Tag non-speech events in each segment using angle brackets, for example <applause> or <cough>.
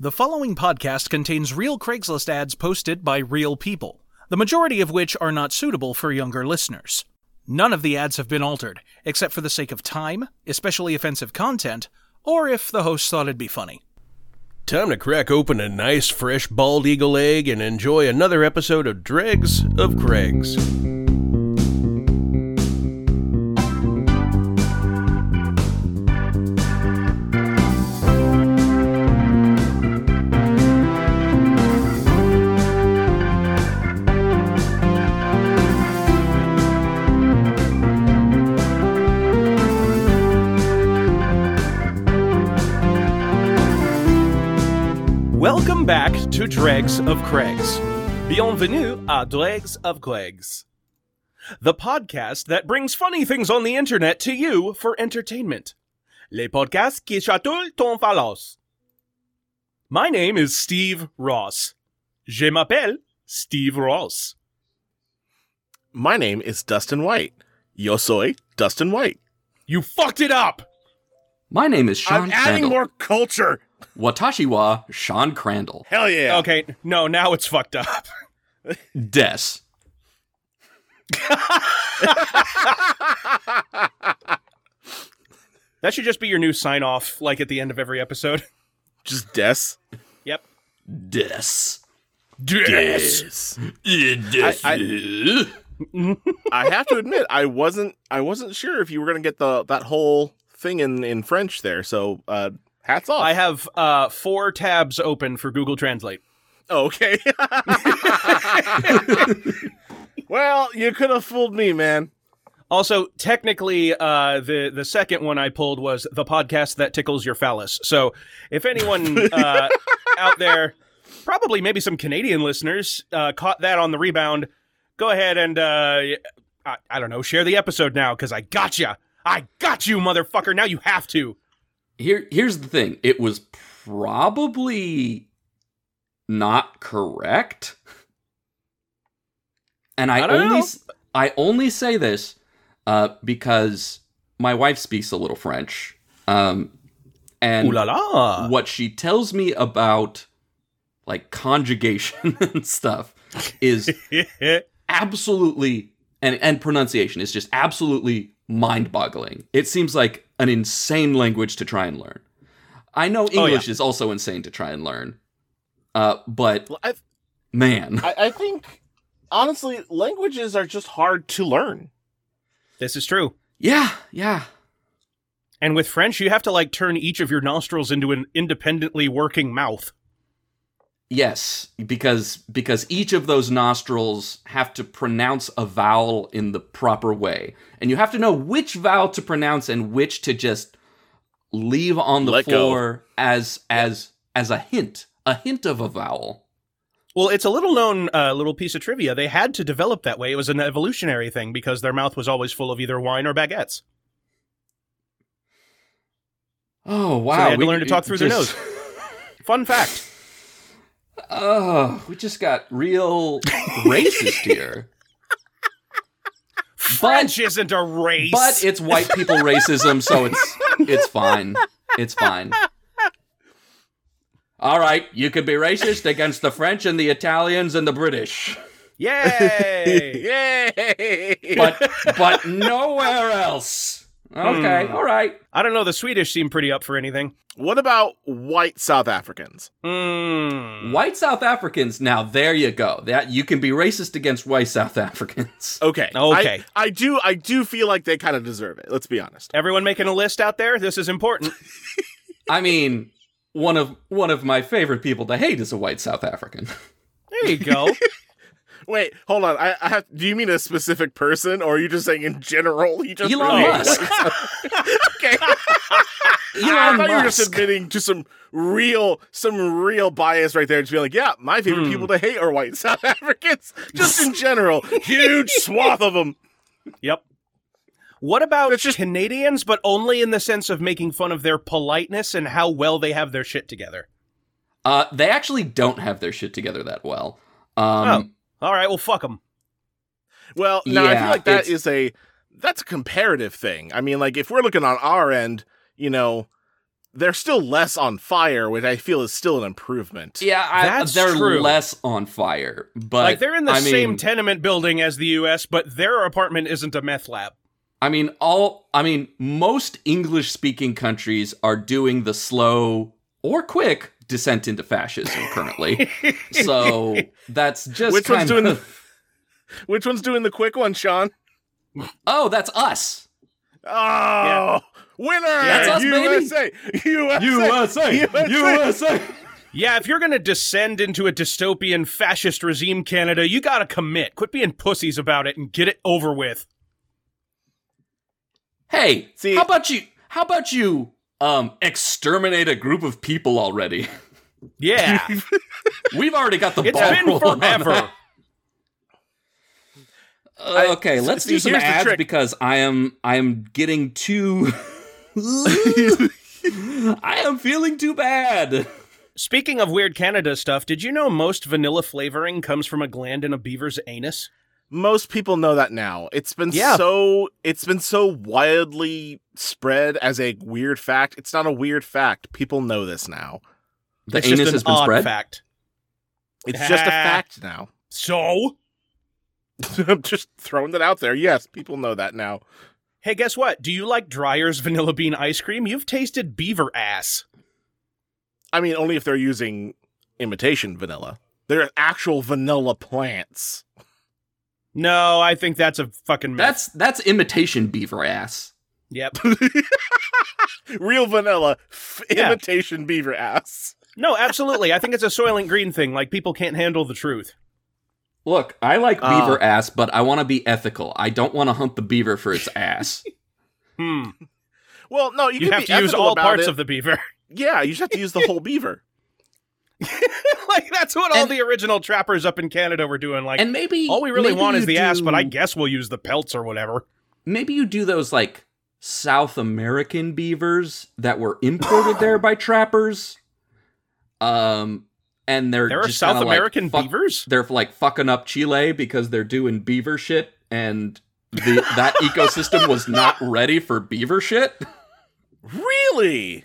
The following podcast contains real Craigslist ads posted by real people, the majority of which are not suitable for younger listeners. None of the ads have been altered, except for the sake of time, especially offensive content, or if the host thought it'd be funny. Time to crack open a nice fresh bald eagle egg and enjoy another episode of Dregs of Craigs. Dregs of Craigs. Bienvenue à Dregs of Craigs. The podcast that brings funny things on the internet to you for entertainment. Les podcasts qui chatouillent ton phalos. My name is Steve Ross. Je m'appelle Steve Ross. My name is Dustin White. Yo soy Dustin White. You fucked it up! My name is Sean I'm adding Crandall. more culture. Watashi wa Sean Crandall. Hell yeah. Okay, no, now it's fucked up. Des. That should just be your new sign off, like at the end of every episode. Just des. Yep. Des. Des. Des. I have to admit, I wasn't. I wasn't sure if you were gonna get the that whole thing in in French there. So, uh, hats off. I have uh, four tabs open for Google Translate. okay. <laughs> well, you could have fooled me, man. Also, technically, uh, the the second one I pulled was the podcast that tickles your phallus. So, if anyone uh, <laughs> out there, probably maybe some Canadian listeners, uh, caught that on the rebound, go ahead and uh, I, I don't know, share the episode now because I got you. I got you, motherfucker. Now you have to. Here, here's the thing. It was probably not correct. And I, I only know. I only say this uh, because my wife speaks a little French. Um, and la la. what she tells me about like conjugation <laughs> and stuff is <laughs> absolutely and and pronunciation is just absolutely mind-boggling. It seems like an insane language to try and learn. I know Oh, English is also insane to try and learn. Uh, but Well, I, man, I, I think honestly, languages are just hard to learn. this is true. yeah, yeah. And with French, you have to like turn each of your nostrils into an independently working mouth. Yes, because because each of those nostrils have to pronounce a vowel in the proper way. And you have to know which vowel to pronounce and which to just leave on the Let go. floor as as as a hint, a hint of a vowel. Well, it's a little known uh, little piece of trivia. They had to develop that way. It was an evolutionary thing because their mouth was always full of either wine or baguettes. Oh wow. so they had we to learn to talk through their nose. <laughs> Fun fact. Oh, we just got real racist here. French isn't a race. But it's white people racism, so it's it's fine. It's fine. All right, you could be racist against the French and the Italians and the British, Yay! <laughs> Yay! but but nowhere else. Okay, Hmm. all right. I don't know. The Swedish seem pretty up for anything. what about white South Africans? Mm. White South Africans. Now there you go. That you can be racist against white South Africans. Okay. <laughs> Okay. I, I do. I do feel like they kind of deserve it. Let's be honest. Everyone making a list out there. This is important. <laughs> I mean, one of one of my favorite people to hate is a white South African. There you go. <laughs> Wait, hold on. I, I have. Do you mean a specific person, or are you just saying in general? You just Elon really- Musk. <laughs> okay. <laughs> I Elon thought you were just Musk. admitting to some real, some real bias right there. Just be like, yeah, my favorite Hmm. people to hate are white <laughs> South Africans, just in general. Huge swath of them. Yep. What about It's just- Canadians, but only in the sense of making fun of their politeness and how well they have their shit together? Uh, they actually don't have their shit together that well. Um, All right, well, fuck them. Well, no, I feel like that it's- is a that's a comparative thing. I mean, like if we're looking on our end, you know, they're still less on fire, which I feel is still an improvement. Yeah, I, That's they're true. less on fire, but like they're in the I same mean, tenement building as the U.S., but their apartment isn't a meth lab. I mean, all I mean, most English-speaking countries are doing the slow or quick descent into fascism currently. <laughs> so that's just Which one's doing of, the <laughs> Which one's doing the quick one, Sean? Oh, that's us. Oh, winner! That's us, baby. USA! USA! USA. Yeah, if you're gonna descend into a dystopian fascist regime, Canada, you gotta commit. Quit being pussies about it and get it over with. Hey, See- how about you? How about you? Um, exterminate a group of people already. Yeah, <laughs> We've already got the it's ball been forever. Uh, okay, let's see, do some ads because I am I am getting too. <laughs> I am feeling too bad. Speaking of weird Canada stuff, did you know most vanilla flavoring comes from a gland in a beaver's anus? Most people know that now. It's been Yeah. so it's been so wildly spread as a weird fact. It's not a weird fact. People know this now. The it's just anus an has been odd spread. fact. It's just a fact now. So, <laughs> I'm just throwing that out there. Yes, people know that now. hey, guess what? Do you like Dreyer's vanilla bean ice cream? You've tasted beaver ass. I mean, only if they're using imitation vanilla. They're actual vanilla plants. <laughs> No, I think that's a fucking myth. That's that's imitation beaver ass. yep. <laughs> Real vanilla, f- Yeah. imitation beaver ass. No, absolutely. I think it's a Soylent Green thing. Like people can't handle the truth. Look, I like Uh, beaver ass, but I want to be ethical. I don't want to hunt the beaver for its ass. <laughs> Hmm. Well, no, you, You, can have be to use all parts it. of the beaver. Yeah, you just have to use the whole beaver. <laughs> like that's what all the original trappers up in Canada were doing. Like and maybe all we really want is the ass, but I guess we'll use the pelts or whatever. maybe you do those like South American beavers that were imported there by trappers. Um, and they're There are South like, American fuck- beavers. They're like fucking up Chile because they're doing beaver shit, and the that <laughs> ecosystem was not ready for beaver shit. Really? Is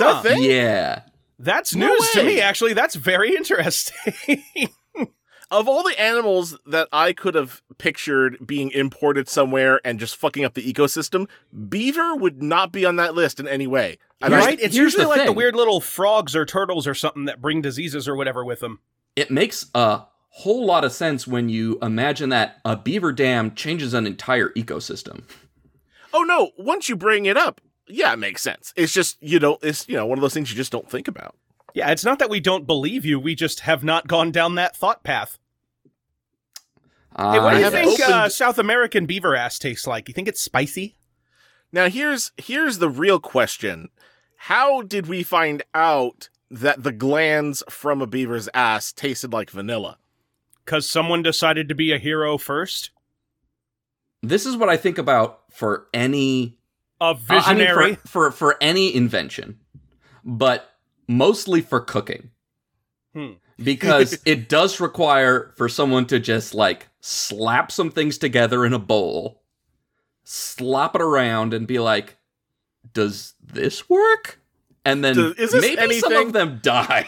Huh. that a thing? Yeah, That's No news to me. Actually, that's very <laughs> interesting. Of all the animals that I could have pictured being imported somewhere and just fucking up the ecosystem, beaver would not be on that list in any way. And I- right? It's usually the like the weird little frogs or turtles or something that bring diseases or whatever with them. it makes a whole lot of sense when you imagine that a beaver dam changes an entire ecosystem. oh no, once you bring it up, yeah, it makes sense. It's just you don't. It's you know one of those things you just don't think about. Yeah, it's not that we don't believe you. We just have not gone down that thought path. Hey, what I do you think opened- uh, South American beaver ass tastes like? You think it's spicy? Now here's here's the real question: How did we find out that the glands from a beaver's ass tasted like vanilla? Because someone decided to be a hero first? This is what I think about for any A Uh, I mean, visionary? for, for for any invention, but mostly for cooking. Hmm. <laughs> Because <laughs> it does require for someone to just like slap some things together in a bowl, slop it around, and be like, "Does this work?" And then Does- is this maybe some of them died.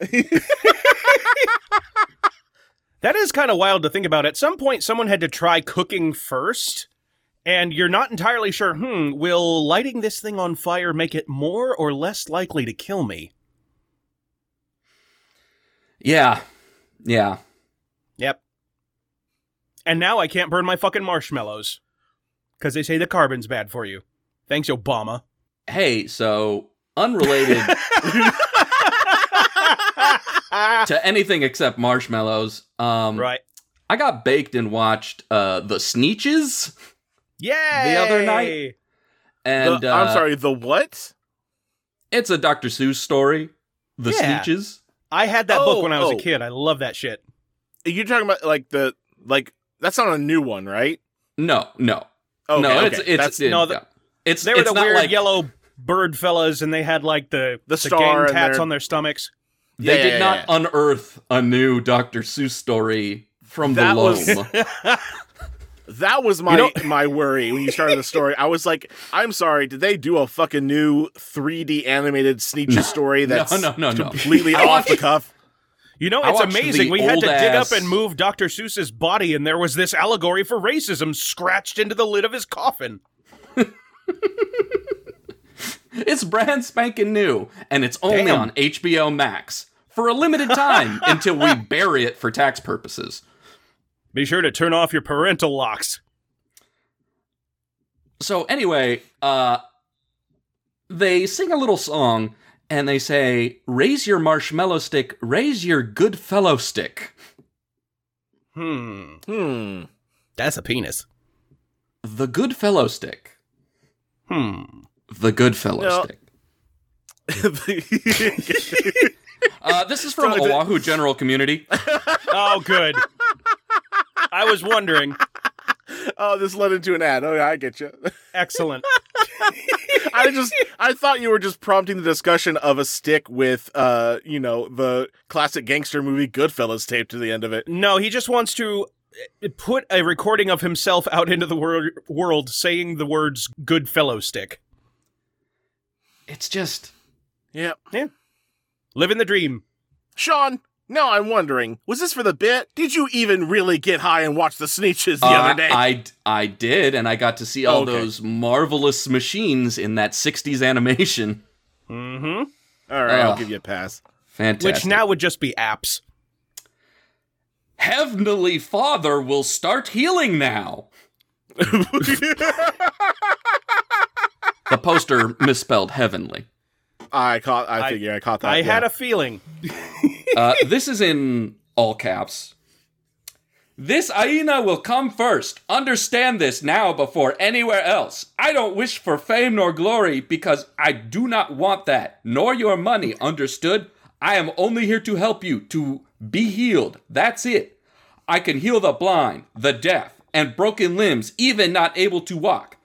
<laughs> That is kind of wild to think about. At some point, someone had to try cooking first, and you're not entirely sure, hmm, will lighting this thing on fire make it more or less likely to kill me? yeah, yeah. Yep. And now I can't burn my fucking marshmallows. Because they say the carbon's bad for you. Thanks, Obama. Hey, so unrelated <laughs> to anything except marshmallows. Um, right. I got baked and watched uh the Sneetches Yay! The other night? and The- uh, I'm sorry, the what? it's a Dr. Seuss story. The Yeah. Sneetches. I had that book Oh, when I was oh. a kid. I love that shit. You're talking about like the like that's not a new one, right? No, no, Okay, no. okay. It's it's that's it- no, the- yeah. it's They were it's the not weird like yellow bird fellas, and they had like the, The the star gang tats their- on their stomachs. they Yeah, did yeah, not yeah. unearth a new Dr. Seuss story from That the was- loam. <laughs> <laughs> That was my You know- my worry when you started the story. I was like, I'm sorry, did they do a fucking new 3D animated Sneetches story that's no, no, no, no. completely I off the cuff? You know, it's amazing. We had to dig up and move Dr. Seuss's body, and there was this allegory for racism scratched into the lid of his coffin. <laughs> It's brand spanking new, and it's only Damn. on HBO Max for a limited time <laughs> until we bury it for tax purposes. Be sure to turn off your parental locks. So anyway, uh they sing a little song and they say, "Raise your marshmallow stick, raise your good fellow stick." Hmm. Hmm. That's a penis. The good fellow stick. Hmm. The good fellow No. stick. <laughs> Uh, this is from Oahu General Community. Oh, good. <laughs> I was wondering. oh, this led into an ad. Oh, yeah, I get you. Excellent. <laughs> I just I thought you were just prompting the discussion of a stick with uh, you know, the classic gangster movie Goodfellas taped to the end of it. No, he just wants to uh, put a recording of himself out into the wor- world saying the words good fellow stick. It's just Yeah. Yeah. Living the dream. Sean, now I'm wondering, was this for the bit? Did you even really get high and watch the Sneetches the Uh, other day? I I did, and I got to see all Okay. those marvelous machines in that '60s animation. Mm-hmm. All right, I'll give you a pass. Fantastic. Which now would just be apps. Heavenly Father will start healing now. <laughs> The poster misspelled heavenly. I caught. I I- figure I, caught that. I had a feeling. <laughs> Uh, this is in all caps. This Aina will come first. Understand this now before anywhere else. I don't wish for fame nor glory because I do not want that, nor your money, understood? I am only here to help you to be healed. That's it. I can heal the blind, the deaf, and broken limbs, even not able to walk.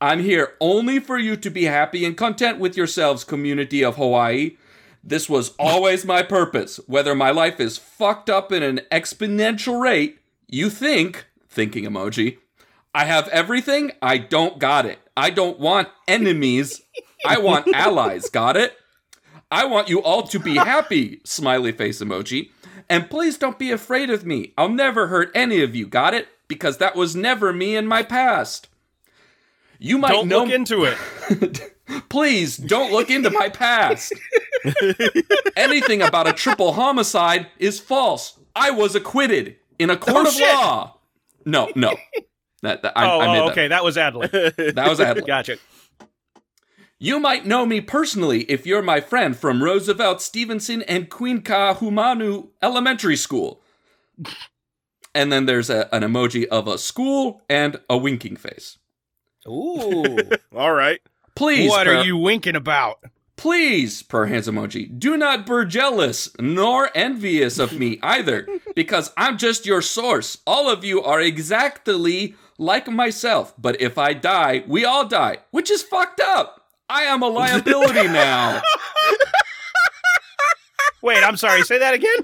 I'm here only for you to be happy and content with yourselves, community of Hawaii. This was always my purpose. Whether my life is fucked up in an exponential rate, you think, thinking emoji, I have everything, I don't got it. I don't want enemies, I want <laughs> allies, got it? I want you all to be happy, smiley face emoji. And please don't be afraid of me. I'll never hurt any of you, got it? Because that was never me in my past. You might Don't know look into it. <laughs> Please don't look into my past. <laughs> Anything about a triple homicide is false. I was acquitted in a court Oh, of shit. law. No, no. That, that- I, oh, I made oh, that. okay. That was Adley. That was Adler. <laughs> gotcha. You might know me personally if you're my friend from Roosevelt, Stevenson, and Queen Kahumanu Elementary School. And then there's a, an emoji of a school and a winking face. Ooh. <laughs> All right. Please, what per- are you winking about? Please, per hands emoji, do not be jealous nor envious of me <laughs> either, because I'm just your source. All of you are exactly like myself, but if I die, we all die, which is fucked up. I am a liability <laughs> now. Wait, I'm sorry. Say that again.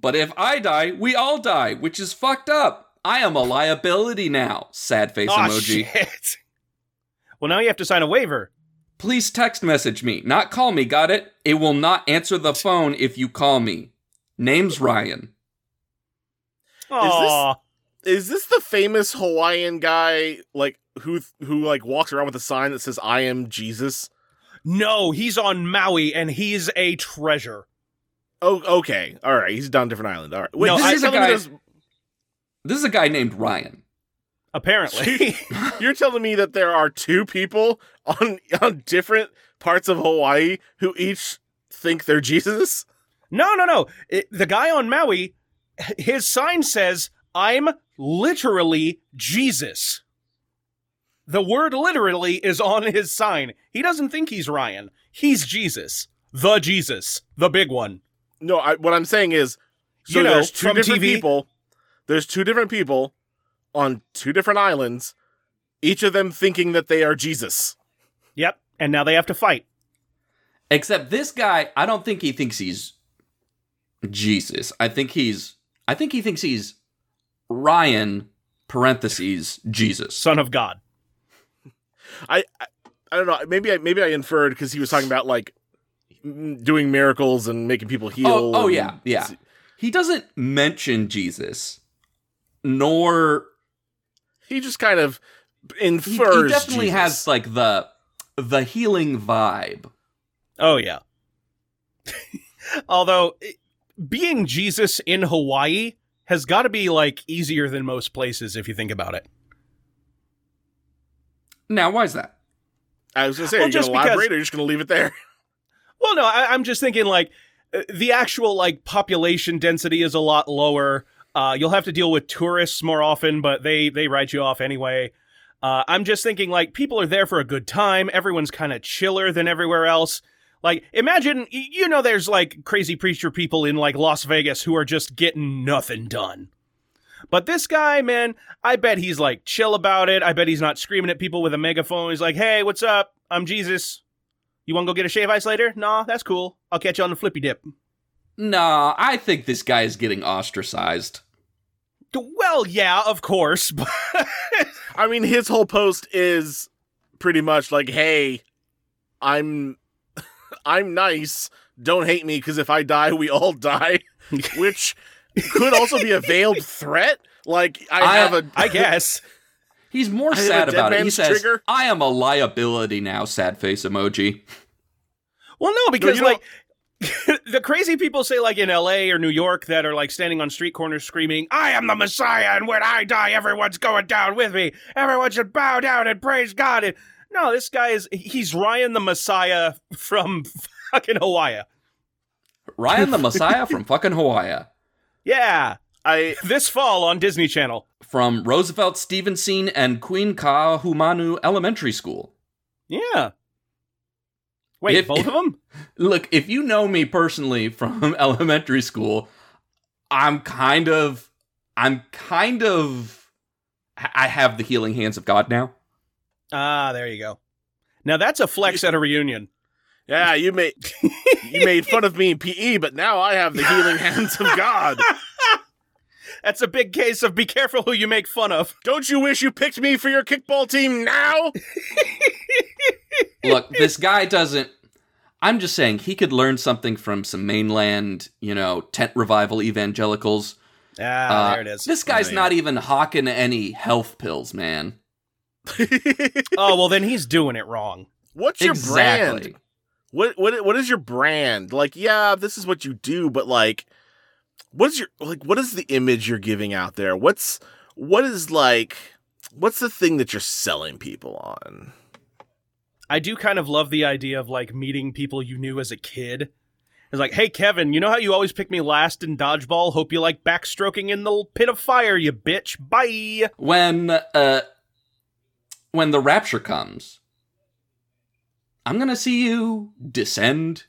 But if I die, we all die, which is fucked up. I am a liability now. Sad face Oh, emoji. shit. Well, now you have to sign a waiver. Please text message me, not call me, got it? It will not answer the phone if you call me. Name's Ryan. Aw. Is this the famous Hawaiian guy like who who like walks around with a sign that says "I am Jesus"? No, he's on Maui and he's a treasure. Oh, okay. All right. He's down a different island. All right. Wait, No, this I- is a guy. there's- This is a guy named Ryan. Apparently. <laughs> You're telling me that there are two people on on different parts of Hawaii who each think they're Jesus? no, no, no. It- the guy on Maui, his sign says, I'm literally Jesus. The word literally is on his sign. He doesn't think he's Ryan. He's Jesus. The Jesus. The big one. No, I, what I'm saying is, so You know, there's two different TV. people. There's two different people on two different islands, each of them thinking that they are Jesus. Yep. And now they have to fight. Except this guy, I don't think he thinks he's Jesus. I think he's I think he thinks he's Ryan parentheses Jesus. Son of God. I, I I don't know. Maybe I maybe I inferred because he was talking about like doing miracles and making people heal. Oh, oh and- yeah, yeah. He doesn't mention Jesus, nor He just kind of infers. he definitely Jesus. has like the the healing vibe. Oh yeah. <laughs> Although it- being Jesus in Hawaii has got to be like easier than most places if you think about it. Now, why is that? I was gonna say, Well, are you just gonna because- elaborate or are you just gonna leave it there? <laughs> Well, no, I, I'm just thinking like uh, the actual like population density is a lot lower. Uh, you'll have to deal with tourists more often, but they they write you off anyway. Uh, I'm just thinking like people are there for a good time. Everyone's kind of chiller than everywhere else. Like imagine you know there's like crazy preacher people in like Las Vegas who are just getting nothing done. But this guy, man, I bet he's like chill about it. I bet he's not screaming at people with a megaphone. He's like, "Hey, what's up? I'm Jesus. You want to go get a shave ice later? Nah, that's cool. I'll catch you on the flippy dip." Nah, I think this guy is getting ostracized. Well, yeah, of course. <laughs> But I mean, his whole post is pretty much like, "Hey, I'm, <laughs> I'm nice. Don't hate me because if I die, we all die," <laughs> which could also be a veiled threat. Like, I, I- have a, I guess. He's more I sad about it. He man's says, trigger. "I am a liability now." Sad face emoji. Well, no, because you know- like the crazy people say like in LA or New York that are like standing on street corners screaming, "I am the Messiah, and when I die, everyone's going down with me. Everyone should bow down and praise God." And no, this guy is he's Ryan the Messiah from <laughs> fucking Hawaii. Ryan the Messiah from fucking Hawaii. Yeah, I, this fall on Disney Channel. From Roosevelt Stevenson and Queen Kahumanu Elementary School. Yeah. Wait, If- both of them? <laughs> Look, if you know me personally from <laughs> elementary school, I'm kind of, I'm kind of, I have the healing hands of God now. Ah, there you go. Now that's a flex at a reunion. yeah, you made, you made fun of me in PE, but now I have the healing <laughs> hands of God. That's a big case of be careful who you make fun of. Don't you wish you picked me for your kickball team now? <laughs> Look, this guy doesn't. I'm just saying he could learn something from some mainland, you know, tent revival evangelicals. Ah, Uh, there it is. This guy's Oh, yeah. not even hawking any health pills, man. <laughs> <laughs> oh, well, then he's doing it wrong. What's your exactly. brand? What what what is your brand? Like, yeah, this is what you do, but like what is your like what is the image you're giving out there? What's what is like what's the thing that you're selling people on? I do kind of love the idea of like meeting people you knew as a kid. It's like, hey, Kevin, you know how you always pick me last in dodgeball? Hope you like backstroking in the pit of fire, you bitch. Bye. When uh when the rapture comes, I'm gonna see you descend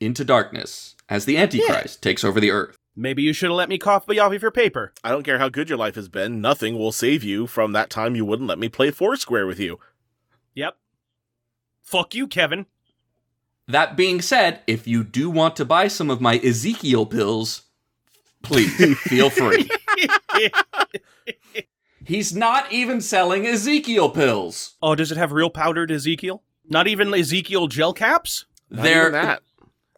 into darkness as the Antichrist takes over the earth. Maybe you should have let me copy off of your paper. I don't care how good your life has been, nothing will save you from that time you wouldn't let me play Foursquare with you. Yep. Fuck you, Kevin. That being said, if you do want to buy some of my Ezekiel pills, please <laughs> feel free. <laughs> He's not even selling Ezekiel pills. oh, does it have real powdered Ezekiel? Not even Ezekiel gel caps? Not They're even that.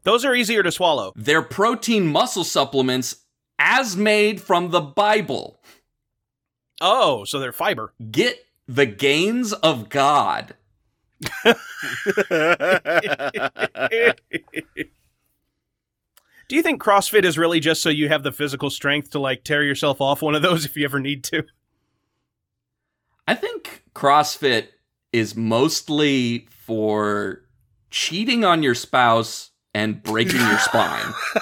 Those are easier to swallow. they're protein muscle supplements as made from the Bible. Oh, so they're fiber. Get the gains of God. <laughs> Do you think CrossFit is really just so you have the physical strength to like tear yourself off one of those if you ever need to? I think CrossFit is mostly for cheating on your spouse and breaking your spine. <laughs>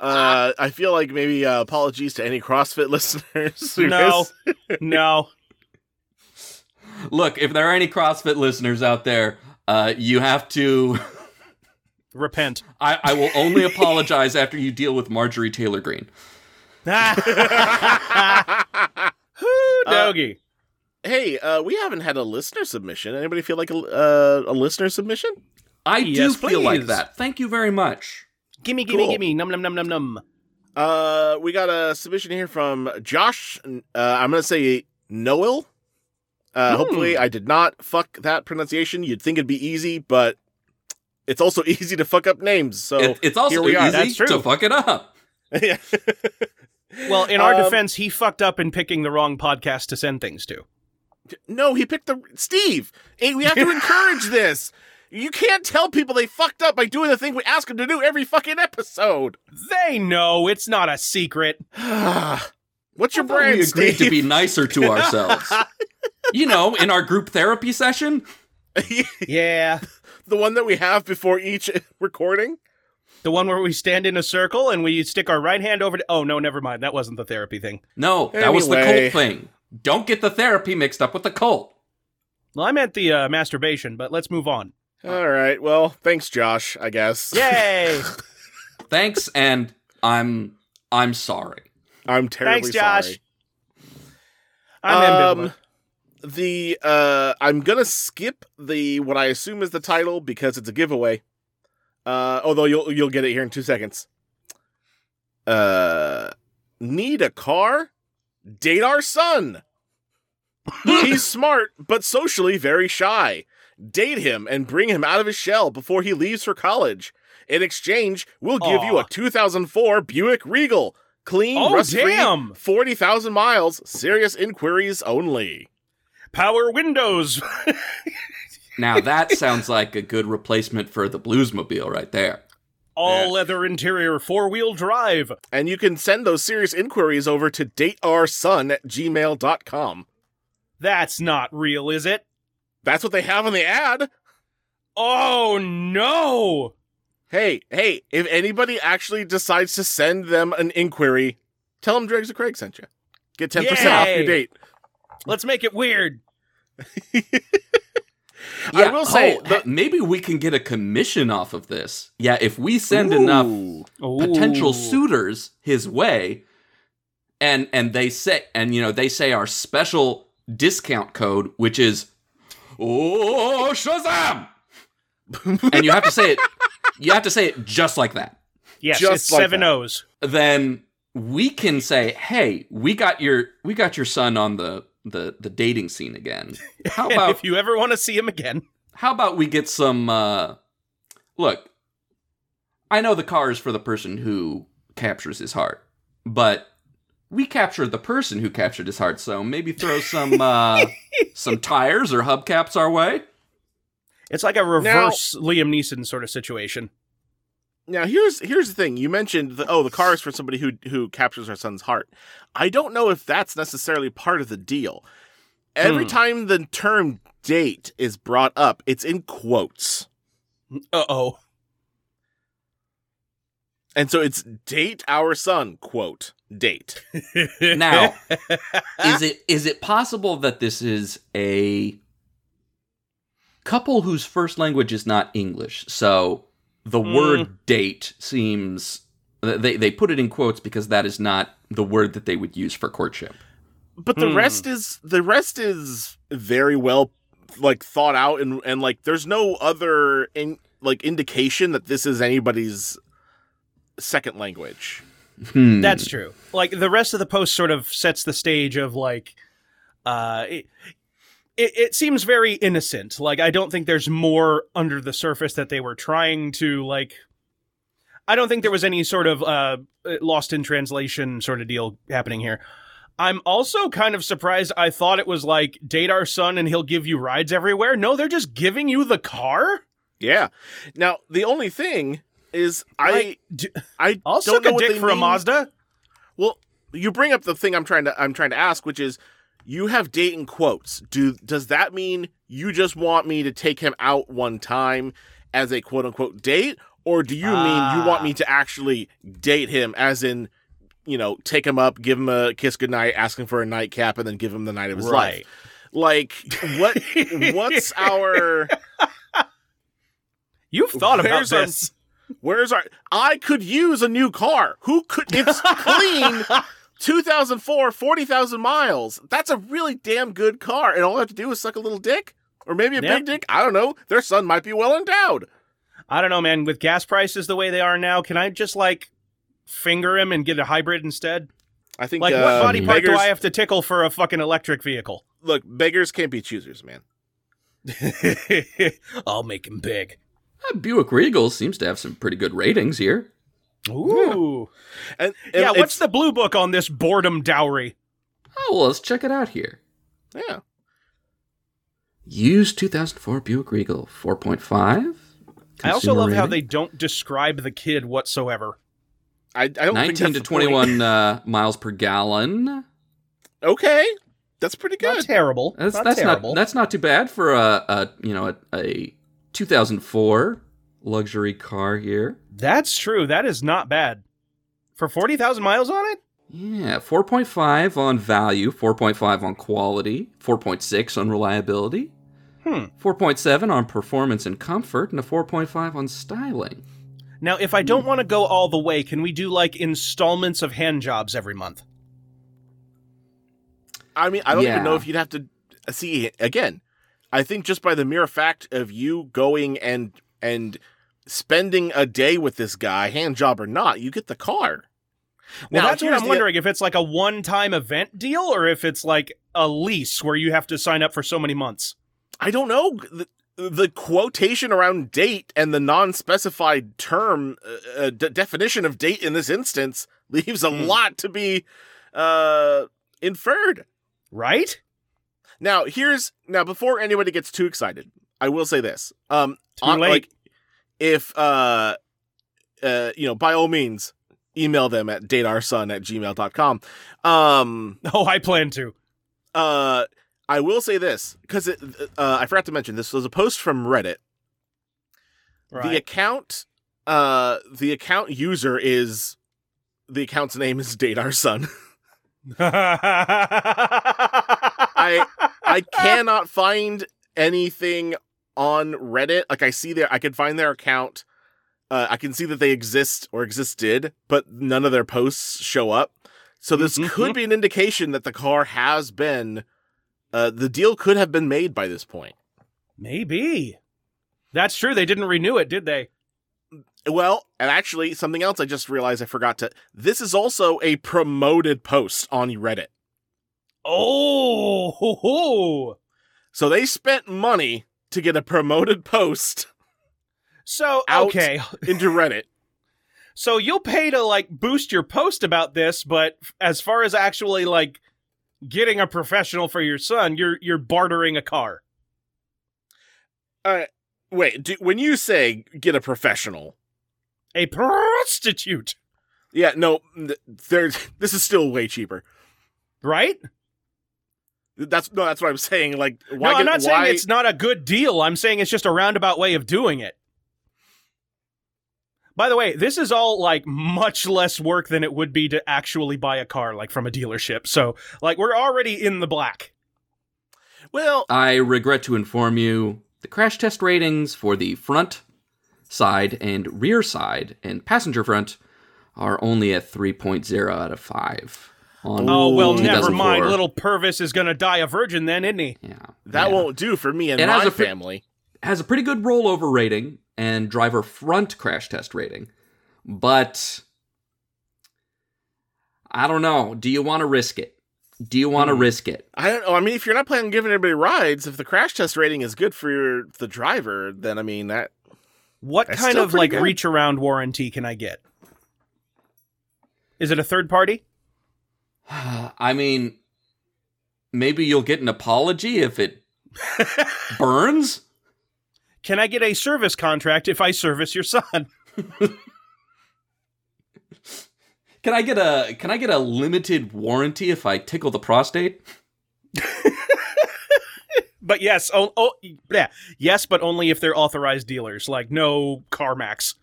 uh, I feel like maybe uh, apologies to any CrossFit <laughs> listeners. No. <laughs> no. Look, if there are any CrossFit listeners out there, uh, you have to. Repent. I, I will only apologize after you deal with Marjorie Taylor Greene. Whoo, doggy. Hey, uh, we haven't had a listener submission. Anybody feel like a, uh, a listener submission? I do Yes, feel like that. Thank you very much. gimme, gimme, cool. gimme. Num, num, num, num, num. Uh, we got a submission here from Josh. Uh, I'm gonna say Noel. Uh, Hmm. Hopefully, I did not fuck that pronunciation. You'd think it'd be easy, but it's also <laughs> easy to fuck up names. So It- it's also here we easy That's true. to fuck it up. <laughs> yeah. Well, in our Um, defense, he fucked up in picking the wrong podcast to send things to. No, he picked the Steve. We have to <laughs> encourage this. You can't tell people they fucked up by doing the thing we ask them to do every fucking episode. They know it's not a secret. <sighs> What's your brand, we agreed Steve? to be nicer to <laughs> ourselves. you know, in our group therapy session. <laughs> Yeah. the one that we have before each recording. The one where we stand in a circle and we stick our right hand over to. Oh, no, never mind. That wasn't the therapy thing. No, that was the Anyway. cult thing. Don't get the therapy mixed up with the cult. Well, I meant the uh, masturbation, but let's move on. All right. Well, thanks, Josh. I guess. Yay! <laughs> Thanks, and I'm I'm sorry. I'm terribly sorry. Thanks, Josh. sorry. I'm Um, ambivalent. the uh, I'm gonna skip the what I assume is the title because it's a giveaway. Uh, although you'll you'll get it here in two seconds. Uh, need a car? Date our son. He's <laughs> smart, but socially very shy. Date him and bring him out of his shell before he leaves for college. In exchange, we'll give you a 2004 Buick Regal. Clean, Oh, rust-free, 40,000 miles. Serious inquiries only. Power windows. <laughs> Now that sounds like a good replacement for the Bluesmobile right there. All leather interior, four wheel drive. And you can send those serious inquiries over to dateourson at gmail.com. That's not real, is it? That's what they have on the ad. Oh no! Hey, hey, if anybody actually decides to send them an inquiry, tell them Dregs of Craig sent you. Get 10% off your date. Let's make it weird. <laughs> I will oh, say, oh, maybe we can get a commission off of this. Yeah, if we send enough Ooh. potential suitors his way, and and they say and you know they say our special discount code, which is oh Shazam, <laughs> and you have to say it. You have to say it just like that. Yes, Just it's like seven that. O's. Then we can say, "Hey, we got your we got your son on the the the dating scene again. <laughs> How about if you ever want to see him again, how about we get some uh look i know the car is for the person who captures his heart but we captured the person who captured his heart so maybe throw some uh <laughs> some tires or hubcaps our way it's like a reverse Liam Neeson sort of situation. Now here's here's the thing. You mentioned the, oh the car is for somebody who who captures our son's heart. I don't know if that's necessarily part of the deal. Every Hmm. time the term date is brought up, it's in quotes. Uh oh. And so it's date our son, quote, date. <laughs> now <laughs> is it is it possible that this is a couple whose first language is not english so the Hmm. word date seems they they put it in quotes because that is not the word that they would use for courtship But the Hmm. rest is the rest is very well like thought out and and like there's no other in like indication that this is anybody's second language. Hmm. That's true. Like the rest of the post sort of sets the stage of like, uh, it, it, it seems very innocent. Like I don't think there's more under the surface that they were trying to like. I don't think there was any sort of uh, lost in translation sort of deal happening here. I'm also kind of surprised. I thought it was like date our son and he'll give you rides everywhere. No, they're just giving you the car. Yeah. Now the only thing is I I d- I I'll don't know a what dick they for a. Mazda. Well, you bring up the thing I'm trying to I'm trying to ask, which is you have date in quotes. Do does that mean you just want me to take him out one time as a quote unquote date, or do you mean you want Ah. me to actually date him, as in, you know, take him up, give him a kiss goodnight, ask him for a nightcap, and then give him the night of his life? Like what? what's <laughs> our? You've thought about Where's our- this. Where's our? I could use a new car. Who could? It's clean. <laughs> 2004, 40,000 miles. That's a really damn good car. And all I have to do is suck a little dick? Or maybe a Yep. big dick? I don't know. Their son might be well endowed. I don't know, man. With gas prices the way they are now, can I just like finger him and get a hybrid instead? I think Like, uh, what body part do I have to tickle for a fucking electric vehicle? look beggars can't be choosers, man. <laughs> I'll make him big. Uh, Buick Regal seems to have some pretty good ratings here. Ooh. And, and Yeah, what's the blue book on this boredom dowry? Oh, well, let's check it out here. yeah? Used 2004 Buick Regal 4.5. I also Consumer love how they don't describe the kid whatsoever. I, I don't 19 that's to 21 uh, miles per gallon. Okay, that's pretty good. Not good. terrible. That's not that's terrible. not that's not too bad for a, a you know a, a 2004 luxury car here. That's true. That is not bad. For 40,000 miles on it? Yeah, 4.5 on value, 4.5 on quality, 4.6 on reliability, Hmm. 4.7 on performance and comfort, and a 4.5 on styling. Now, if I don't want to go all the way, can we do like installments of hand jobs every month? I mean, I don't even know if you'd have to see again. I think just by the mere fact of you going and and spending a day with this guy, hand job or not, you get the car. Well, Now, that's what I'm the- wondering if it's like a one time event deal or if it's like a lease where you have to sign up for so many months. I don't know. The, the quotation around date and the non-specified term uh, uh, de- definition of date in this instance leaves a Hmm. lot to be uh, inferred. Right? Now, here's now before anybody gets too excited, I will say this. Um Too on- late. like if uh uh you know, by all means, email them at dateourson at gmail.com. Um Oh, I plan to. uh I will say this, because it uh I forgot to mention this was a post from Reddit. The account uh the account user is the account's name is Date Our Son. <laughs> <laughs> I I cannot find anything on Reddit. Like I see their I can find their account. Uh, I can see that they exist or existed, but none of their posts show up. So this Mhm. could be an indication that the car has been uh, the deal could have been made by this point. Maybe. That's true. They didn't renew it, did they? Well, and actually something else I just realized I forgot to this is also a promoted post on Reddit. Oh, ho, ho. So they spent money to get a promoted post so Out. okay. <laughs> into Reddit. So you'll pay to like boost your post about this, but as far as actually like getting a professional for your son, you're you're bartering a car. Uh, wait, do, when you say get a professional, A prostitute, yeah, no, there's <laughs> this is still way cheaper. right? That's no, that's what I'm saying. Like, why? no, I'm get- not why, saying it's not a good deal. I'm saying it's just a roundabout way of doing it. By the way, this is all like much less work than it would be to actually buy a car like from a dealership. So, like we're already in the black. Well, I regret to inform you the crash test ratings for the front side and rear side and passenger front are only at 3.0 out of 5. On Oh, well, never mind. Little Purvis is going to die a virgin then, isn't he? Yeah. that yeah. won't do for me and It has my a fr- family. has a pretty good rollover rating and driver front crash test rating. But I don't know. Do you want to risk it? Do you want to Hmm. risk it? I don't know. I mean, if you're not planning on giving anybody rides, if the crash test rating is good for your, the driver, then I mean that. What kind of like good. reach around warranty can I get? Is it a third party? <sighs> I mean, maybe you'll get an apology if it <laughs> burns. Can I get a service contract if I service your son? <laughs> Can I get a Can I get a limited warranty if I tickle the prostate? <laughs> But yes, oh, oh yeah, yes, but only if they're authorized dealers, like no CarMax.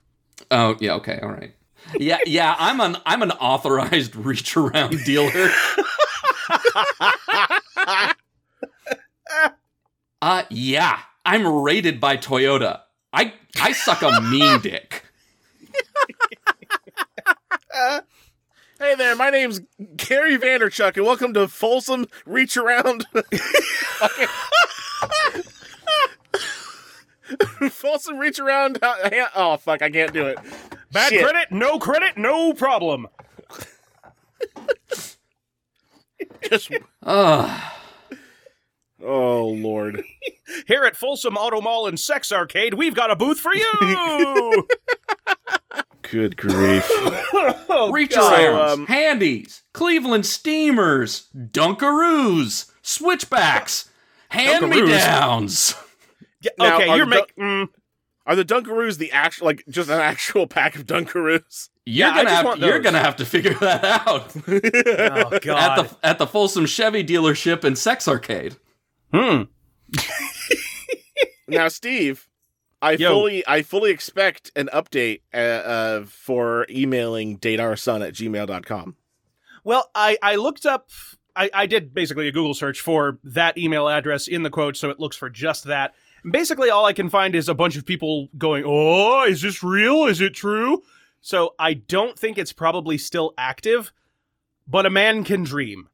Oh yeah, okay, all right. Yeah, yeah. I'm an I'm an authorized <laughs> reach around dealer. <laughs> uh yeah. I'm rated by Toyota. I I suck a mean dick. Hey there, my name's Gary Vanderchuck, and welcome to Folsom Reach Around. <laughs> Folsom Reach Around. Oh fuck, I can't do it. Bad Shit. credit, no credit, no problem. Just Ugh. <sighs> oh lord. <laughs> Here at Folsom Auto Mall and Sex Arcade, we've got a booth for you. <laughs> Good grief. <laughs> oh, Reach God. arounds, um, handies, Cleveland Steamers, Dunkaroos, switchbacks, hand me downs. Yeah, okay, are you're making. Mm, Are the Dunkaroos the actual like just an actual pack of Dunkaroos? You're Yeah, gonna just have want you're gonna have to figure that out <laughs> oh God. at the at the Folsom Chevy dealership and Sex Arcade. hmm. <laughs> now, Steve, I Yo. fully I fully expect an update uh, uh, for emailing dateourson at gmail.com. Well, I, I looked up, I, I did basically a Google search for that email address in the quote, so it looks for just that. Basically, all I can find is a bunch of people going, Oh, is this real? Is it true? So I don't think it's probably still active, but a man can dream.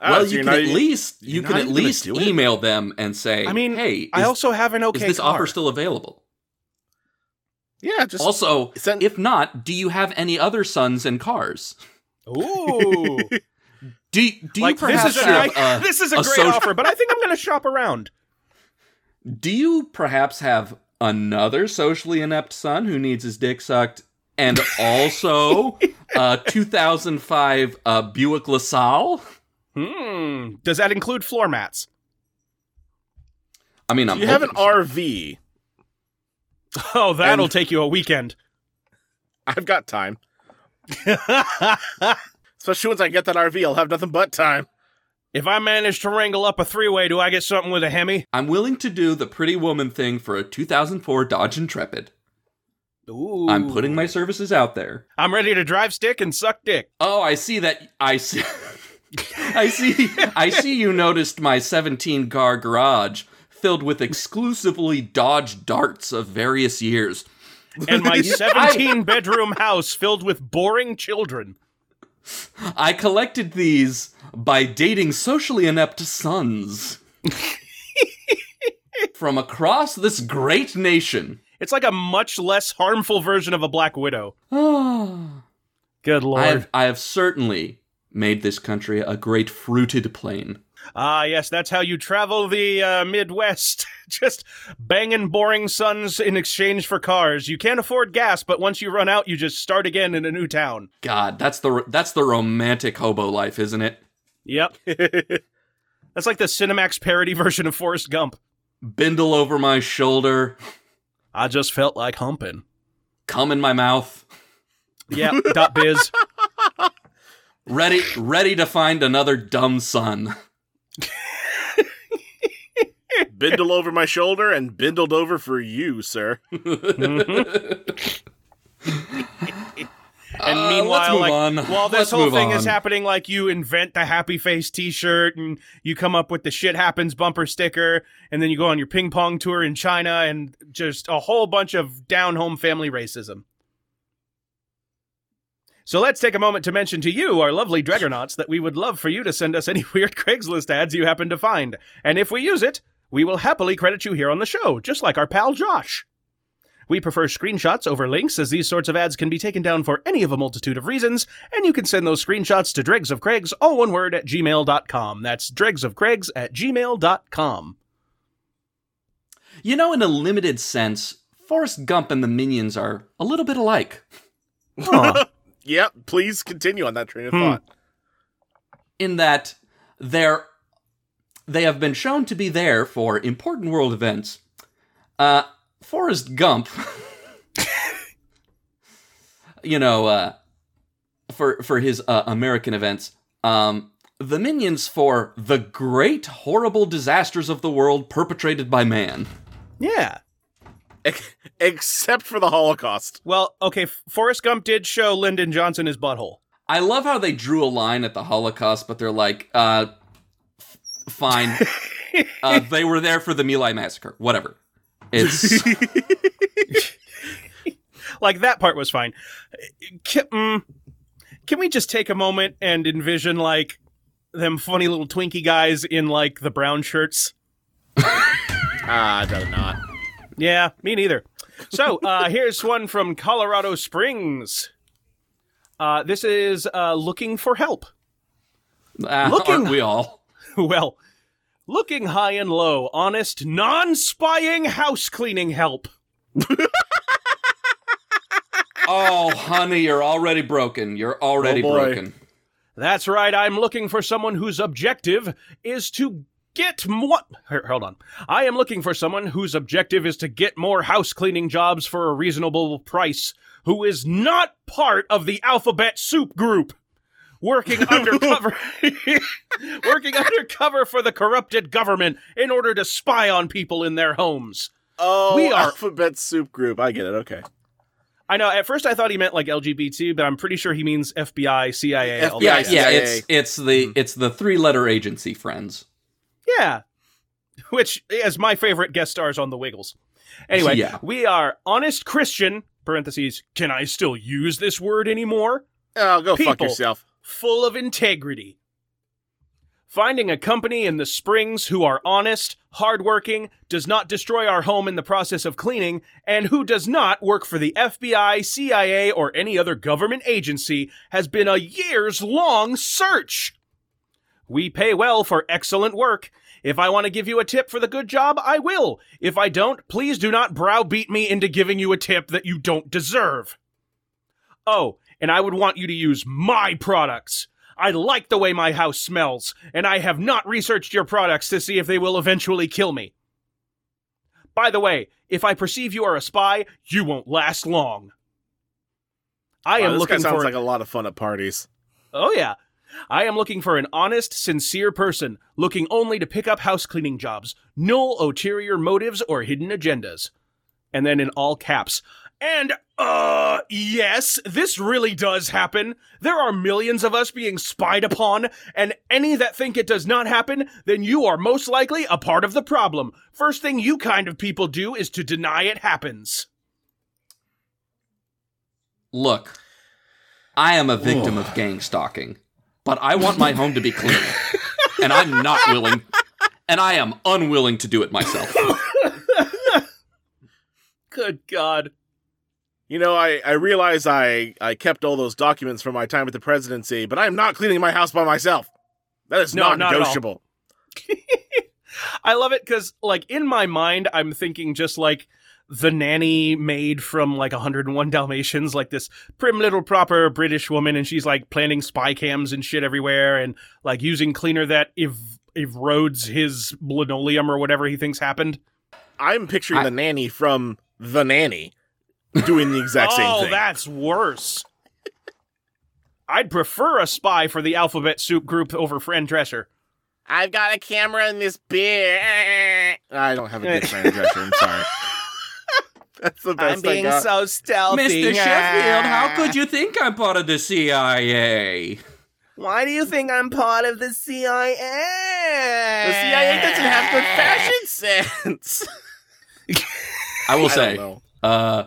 Well, so you can not at least you're you not can at least do it? email them and say, I mean, hey, is, I also have an okay is this car. offer still available? Yeah, just Also, send- if not, do you have any other sons and cars? Ooh. <laughs> Do do you perhaps this is a, have nice- <laughs> this is a a great social- offer, but I think I'm going to shop around. Do you perhaps have another socially inept son who needs his dick sucked, and also <laughs> a 2005 uh, Buick LaSalle? Hmm. Does that include floor mats? I mean, I'm you have an so. RV. Oh, that'll And- take you a weekend. I've got time. <laughs> Especially once I get that RV, I'll have nothing but time. If I manage to wrangle up a three way, do I get something with a Hemi? I'm willing to do the pretty woman thing for a 2004 Dodge Intrepid. Ooh. I'm putting my services out there. I'm ready to drive stick and suck dick. Oh, I see that. I see. <laughs> I see. I see. You noticed my 17 car garage filled with exclusively Dodge darts of various years. And my <laughs> 17 bedroom house filled with boring children. <laughs> I collected these by dating socially inept sons <laughs> from across this great nation. It's like a much less harmful version of a Black Widow. I <sighs> Good lord. have, I have certainly made this country a great fruited plain. Ah, yes, that's how you travel the uh, Midwest. <laughs> Just banging boring sons in exchange for cars. You can't afford gas, but once you run out, you just start again in a new town. God, that's the that's the romantic hobo life, isn't it? Yep. <laughs> That's like the Cinemax parody version of Forrest Gump. Bindle over my shoulder, I just felt like humping. Come in my mouth, Yep. <laughs> dot biz. ready ready to find another dumb son. Bindle over my shoulder and bindled over for you, sir. <laughs> And Uh, meanwhile, let's like on. while this Let's whole thing is happening, like you invent the happy face T-shirt, and you come up with the shit happens bumper sticker, and then you go on your ping pong tour in China, and just a whole bunch of down home family racism. So let's take a moment to mention to you, our lovely Dragonauts, that we would love for you to send us any <laughs> weird Craigslist ads you happen to find, and if we use it, we will happily credit you here on the show, just like our pal Josh. We prefer screenshots over links, as these sorts of ads can be taken down for any of a multitude of reasons, and you can send those screenshots to dregs of Craigs, all one word, at gmail.com. That's dregs of Craigs at gmail.com. You know, in a limited sense, Forrest Gump and the Minions are a little bit alike. Huh. <laughs> Yep, please continue on that train of Hmm. thought. in that they're they have been shown to be there for important world events. Uh, Forrest Gump, <laughs> you know, uh, for for his uh, American events. Um, the minions for the great horrible disasters of the world perpetrated by man. yeah. Ex- Except for the Holocaust. Well, okay, Forrest Gump did show Lyndon Johnson his butthole. I love how they drew a line at the Holocaust, but they're like, uh, f- fine. <laughs> uh, they were there for the My Lai massacre. Whatever. It's <laughs> Like, that part was fine. Can, mm, can we just take a moment and envision, like, them funny little Twinkie guys in, like, the brown shirts? Ah, I'd rather not. Yeah, me neither. So uh, <laughs> here's one from Colorado Springs. Uh, this is uh, looking for help. Ah, Looking- aren't we all? <laughs> well, looking high and low, honest, non-spying house cleaning help. <laughs> Oh, honey, you're already broken. You're already Oh, boy. broken. That's right. I'm looking for someone whose objective is to get more. Hold on. I am looking for someone whose objective is to get more house cleaning jobs for a reasonable price, who is not part of the alphabet soup group. Working <laughs> undercover, <laughs> working undercover for the corrupted government in order to spy on people in their homes. Oh, We are- alphabet soup group. I get it. Okay. I know. At first, I thought he meant like LGBT, but I'm pretty sure he means FBI, CIA. all FBI. Yeah, yeah. CIA. It's it's the it's the three letter agency friends. Yeah. <laughs> Which is my favorite guest stars on The Wiggles. Anyway, Yeah. we are honest Christian, parentheses, can I still use this word anymore? Oh, go fuck yourself. Full of integrity. Finding a company in the Springs who are honest, hardworking, does not destroy our home in the process of cleaning, and who does not work for the FBI, CIA, or any other government agency has been a years long search. We pay well for excellent work. If I want to give you a tip for the good job, I will. If I don't, please do not browbeat me into giving you a tip that you don't deserve. Oh, and I would want you to use my products. I like the way my house smells, and I have not researched your products to see if they will eventually kill me. By the way, if I perceive you are a spy, you won't last long. I Wow, am this looking guy sounds for like a lot of fun at parties. Oh, yeah. I am looking for an honest, sincere person, looking only to pick up house cleaning jobs. No ulterior motives or hidden agendas. And then in all caps. And, uh, yes, this really does happen. There are millions of us being spied upon, and any that think it does not happen, then you are most likely a part of the problem. First thing you kind of people do is to deny it happens. Look, I am a victim of gang stalking, but I want my home to be clean, and I'm not willing, and I am unwilling to do it myself. <laughs> Good God. You know, I, I realize I, I kept all those documents from my time at the presidency, but I am not cleaning my house by myself. That is No, not, not negotiable. <laughs> I love it because, like, in my mind, I'm thinking just like the nanny maid from like 101 Dalmatians, like this prim little proper British woman, and she's like planting spy cams and shit everywhere, and like using cleaner that ev- erodes his linoleum or whatever he thinks happened. I'm picturing I- the nanny from The Nanny doing the exact same <laughs> oh, thing. Oh, that's worse. I'd prefer a spy for the Alphabet Soup group over Fran Drescher. I've got a camera in this beer. I don't have a good Fran Drescher. I'm sorry. <laughs> That's the best I got. so stealthy. Mr. Sheffield, how could you think I'm part of the CIA? Why do you think I'm part of the CIA? the CIA doesn't have good fashion sense. I will say, don't uh,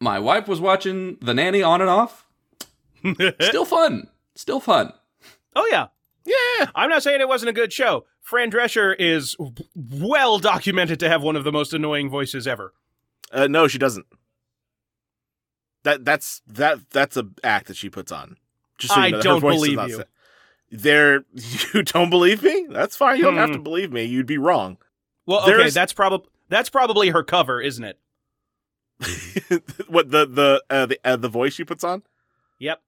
my wife was watching The Nanny on and off. <laughs> Still fun. Still fun. oh yeah. Yeah. I'm not saying it wasn't a good show. Fran Drescher is well documented to have one of the most annoying voices ever. Uh, no, she doesn't. That that's that that's a act that she puts on. Just so you I know, her don't believe you. There, <laughs> you don't believe me? That's fine. You don't have Hmm. to believe me. You'd be wrong. Well, okay, There's- that's probably that's probably her cover, isn't it? <laughs> what the the uh, the uh, the voice she puts on? Yep.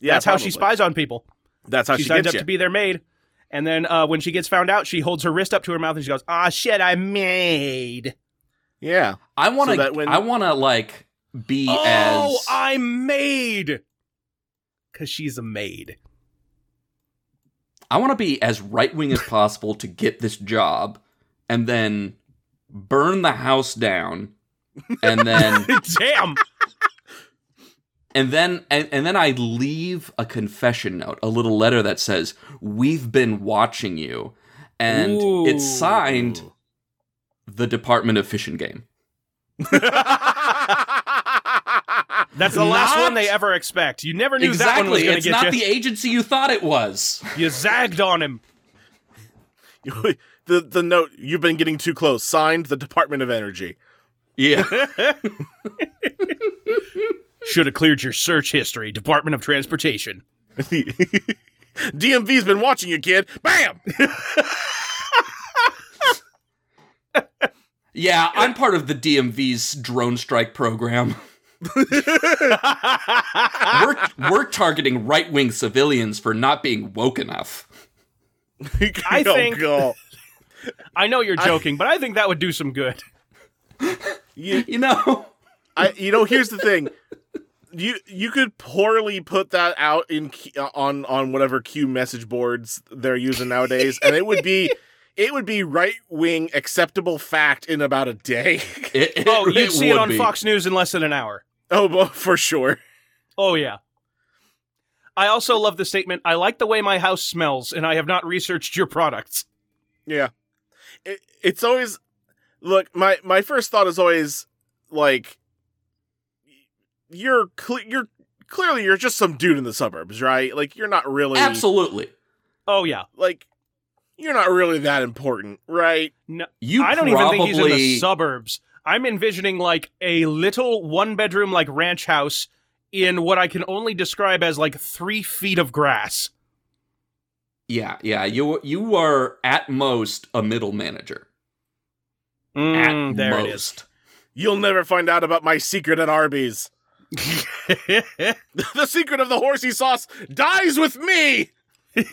Yeah, that's how she spies on people. That's how she she, signs up you. to be their maid. And then uh, when she gets found out, she holds her wrist up to her mouth and she goes, "Ah, shit, I'm maid." yeah. I want to. So when- I want to like be Oh, as. Oh, I'm maid. Cause she's a maid. I want to be as right wing as possible to get this job, and then burn the house down, and then <laughs> Damn. And then and, and then I leave a confession note, a little letter that says, "We've been watching you," and it's signed the Department of Fish and Game. <laughs> That's the last one they ever expect. You never knew that one was Exactly, going to it's get not you. the agency you thought it was. <laughs> You zagged on him. <laughs> the the note you've been getting too close. Signed, the Department of Energy. Yeah. Should have cleared your search history, Department of Transportation. <laughs> DMV's been watching you, kid. Bam. <laughs> Yeah, I'm part of the DMV's drone strike program. <laughs> we're, we're targeting right wing civilians for not being woke enough. I Oh, think- God. I know you're joking, but I think that would do some good. You, You know? I, you know, here's the thing. You you could poorly put that out in uh, on on whatever Q message boards they're using nowadays, and it would be <laughs> it would be right wing acceptable fact in about a day. It, <laughs> it- Oh, you'd see it on be. Fox News in less than an hour. oh, well, for sure. Oh, yeah. I also love the statement I like the way my house smells, and I have not researched your products. Yeah, it, it's always look. My my first thought is always like you're cle- you're clearly you're just some dude in the suburbs, right? Like you're not really Absolutely. Oh, yeah. like you're not really that important, right? No, You I don't probably, even think he's in the suburbs. I'm envisioning like a little one bedroom, like ranch house in what I can only describe as like three feet of grass. Yeah, yeah. You you are at most a middle manager. Mm, at there most. You'll never find out about my secret at Arby's. It is. <laughs> the secret of the horsey sauce dies with me. <laughs>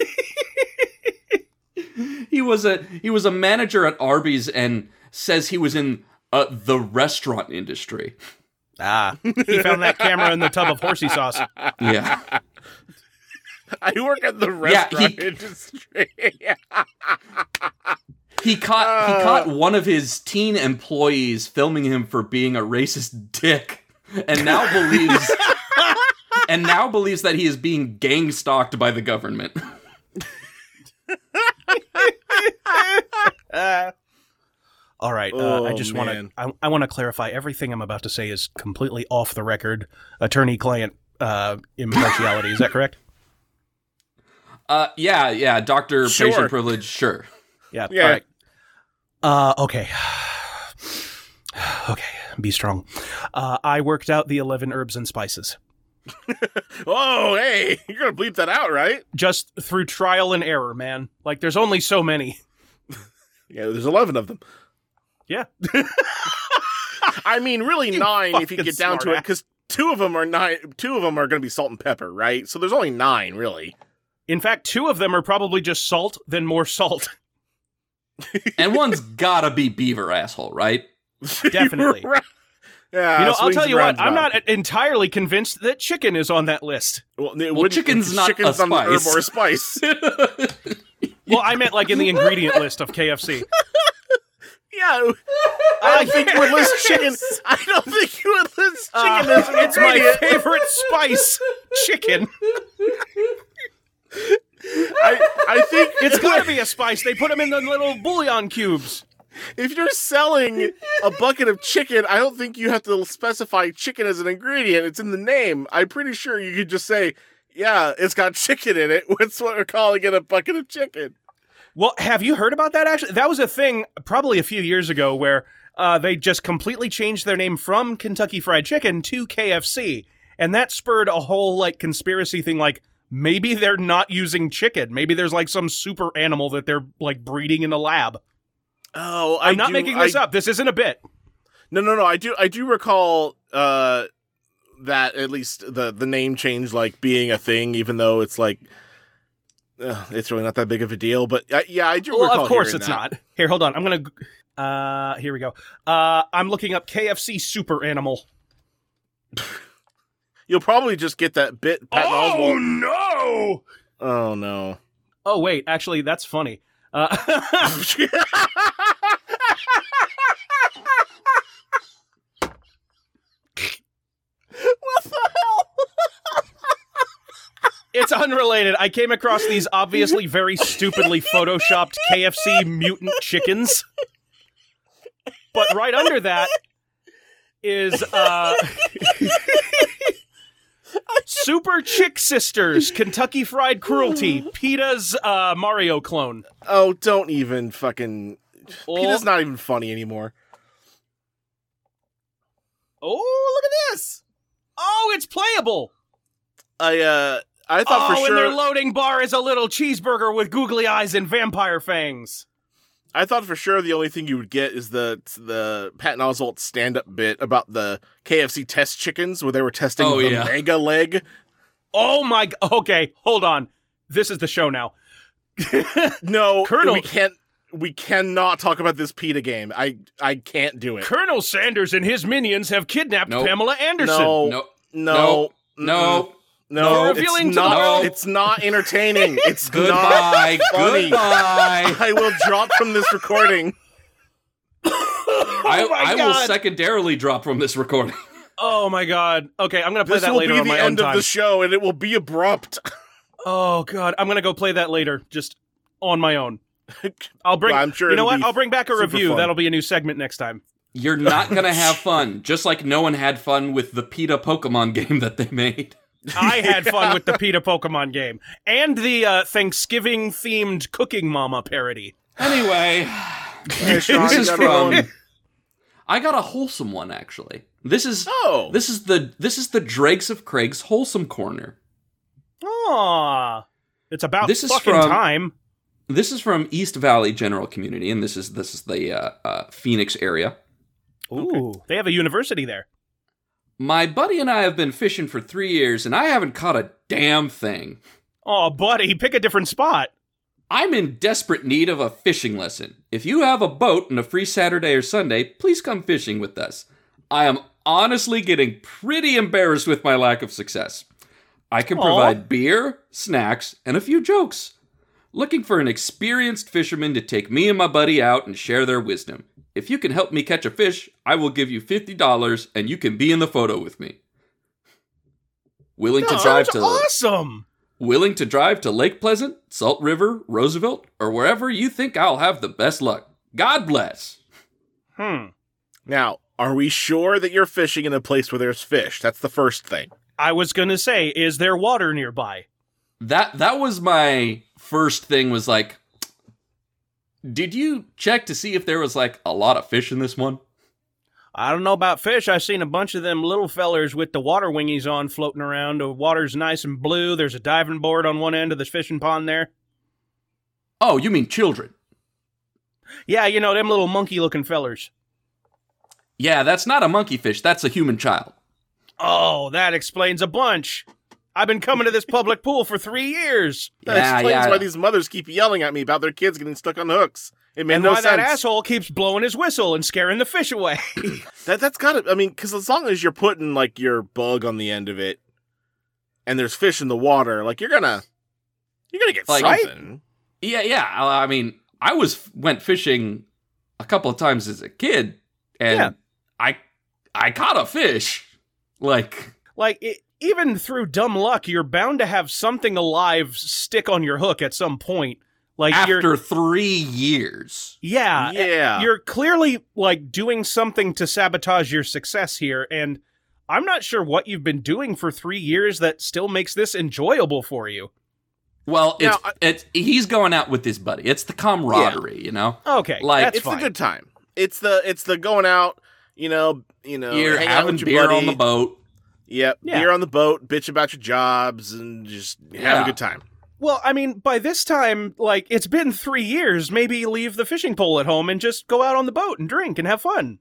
He was a he was a manager at Arby's and says he was in uh, the restaurant industry. ah, he found that camera in the tub of horsey sauce. Yeah. <laughs> I work at the Yeah, restaurant he- industry. He caught he Uh. caught one of his teen employees filming him for being a racist dick, and now believes and now believes that he is being gang stalked by the government. <laughs> All right, uh, Oh, I just want to I, I want to clarify everything I'm about to say is completely off the record, attorney-client uh, impartiality. is that correct? Uh, yeah, yeah, doctor Sure. patient privilege, sure. Yeah. Yeah. All right. Uh, okay. <sighs> okay. Be strong. Uh, I worked out the 11 herbs and spices <laughs> oh, hey, you're gonna bleep that out, right? just through trial and error, man. Like, there's only so many. <laughs> Yeah, there's eleven of them. Yeah. <laughs> I mean, really You nine if you get down to it, because two of them are nine. Two of them are gonna be salt and pepper, right? So there's only nine, really. In fact, two of them are probably just salt, then more salt. And one's gotta be beaver asshole, right? <laughs> Definitely. Right. Yeah, you know, I'll tell you what, I'm not entirely convinced that chicken is on that list. Well, it Well, chicken's not chicken's a on the herb spice. or a spice. <laughs> <laughs> Well, I meant like in the ingredient list of KFC. yeah, I don't think you would list chicken. I don't think you would list chicken as an Uh, it's my favorite spice, chicken. I, I think It's gotta be a spice. They put them in the little bouillon cubes. If you're selling a bucket of chicken, I don't think you have to specify chicken as an ingredient. It's in the name. I'm pretty sure you could just say, "Yeah, it's got chicken in it." <laughs> What's what we're calling it? A bucket of chicken. Well, have you heard about that? Actually, that was a thing probably a few years ago where uh, they just completely changed their name from Kentucky Fried Chicken to KFC, and that spurred a whole like conspiracy thing. Like maybe they're not using chicken. Maybe there's like some super animal that they're like breeding in a lab. Oh, I I'm not do- making this I- up. This isn't a bit. No, no, no. I do. I do recall uh, that at least the the name change like being a thing, even though it's like. Uh, it's really not that big of a deal, but uh, yeah, I do. Well, of course it's that. not. Here, hold on. I'm gonna. Uh, here we go. Uh, I'm looking up KFC super animal. <laughs> You'll probably just get that bit. Patton Oh Oswalt. no! Oh no! Oh wait, actually, that's funny. Uh, <laughs> <laughs> what the hell? <laughs> It's unrelated. I came across these obviously very stupidly photoshopped KFC mutant chickens. But right under that is uh Super Chick Sisters, Kentucky Fried Cruelty, PETA's uh, Mario clone. Oh, don't even fucking. Oh, PETA's not even funny anymore. oh, look at this! Oh, it's playable. I uh, I thought oh, for sure Oh, and their loading bar is a little cheeseburger with googly eyes and vampire fangs. I thought for sure the only thing you would get is the the Patton Oswalt stand up bit about the KFC test chickens where they were testing Oh, the yeah. mega leg. Oh my! Okay, hold on. This is the show now. <laughs> No, Colonel- we can't. We cannot talk about this PETA game. I I can't do it. Colonel Sanders and his minions have kidnapped Nope. Pamela Anderson. No, No, no, no. no. No, it's to not. world. It's not entertaining. <laughs> It's Goodbye. not funny. Goodbye. I will drop from this recording. I, Oh my I will secondarily drop from this recording. <laughs> Oh my god. Okay, I'm gonna play This that will later be on the my own end of time. the show, and it will be abrupt. oh god, I'm gonna go play that later, just on my own. <laughs> I'll bring. Well, I'm sure You know what? I'll bring back a review. fun. That'll be a new segment next time. You're not gonna <laughs> have fun, just like no one had fun with the PETA Pokemon game that they made. <laughs> I had fun with the PETA Pokemon game and the uh, Thanksgiving themed Cooking Mama parody. Anyway, <sighs> this is from. I got a wholesome one actually. This is Oh, this is the this is the Dregs of Craigs wholesome corner. Aww. It's about This is from- time. This is from East Valley General Community, and this is this is the uh, uh, Phoenix area. Ooh, they have a university there. My buddy and I have been fishing for three years, and I haven't caught a damn thing. Oh, buddy, pick a different spot. I'm in desperate need of a fishing lesson. If you have a boat and a free Saturday or Sunday, please come fishing with us. I am honestly getting pretty embarrassed with my lack of success. I can Aw. provide beer, snacks, and a few jokes. Looking for an experienced fisherman to take me and my buddy out and share their wisdom. If you can help me catch a fish, I will give you $50 and you can be in the photo with me. Willing to drive to awesome. Willing to drive to Lake Pleasant, Salt River, Roosevelt, or wherever you think I'll have the best luck. God bless. Hmm. now are we sure that you're fishing in a place where there's fish? That's the first thing. I was gonna say, is there water nearby? That that was my first thing was like Did you check to see if there was like a lot of fish in this one? I don't know about fish. I seen a bunch of them little fellers with the water wingies on floating around. The water's nice and blue. There's a diving board on one end of the fishing pond there. Oh, you mean children. Yeah, you know them little monkey-looking fellers. Yeah, that's not a monkey fish, that's a human child. Oh, that explains a bunch. I've been coming to this public pool for three years. <laughs> That Yeah, explains yeah. why these mothers keep yelling at me about their kids getting stuck on hooks. It made no sense. and no why sense. that asshole keeps blowing his whistle and scaring the fish away. <laughs> That that's got to. I mean, because as long as you're putting like your bug on the end of it, and there's fish in the water, like you're gonna, you're gonna get Like- something. Yeah, yeah. I I mean, I was went fishing a couple of times as a kid and Yeah. I I caught a fish. Like like, it, even through dumb luck, you're bound to have something alive stick on your hook at some point. Like, you're. after 3 years. Yeah, yeah, you're clearly like doing something to sabotage your success here and i'm not sure what you've been doing for three years that still makes this enjoyable for you Well, it's Now, I- it's he's going out with his buddy. It's the camaraderie, you know. okay Like, that's it's fine the good time. It's the it's the going out. You know, you know, You're having with beer buddy. on the boat. Yep, Yeah. beer on the boat. Bitch about your jobs and just have Yeah. a good time. well i mean by this time like it's been three years maybe leave the fishing pole at home and just go out on the boat and drink and have fun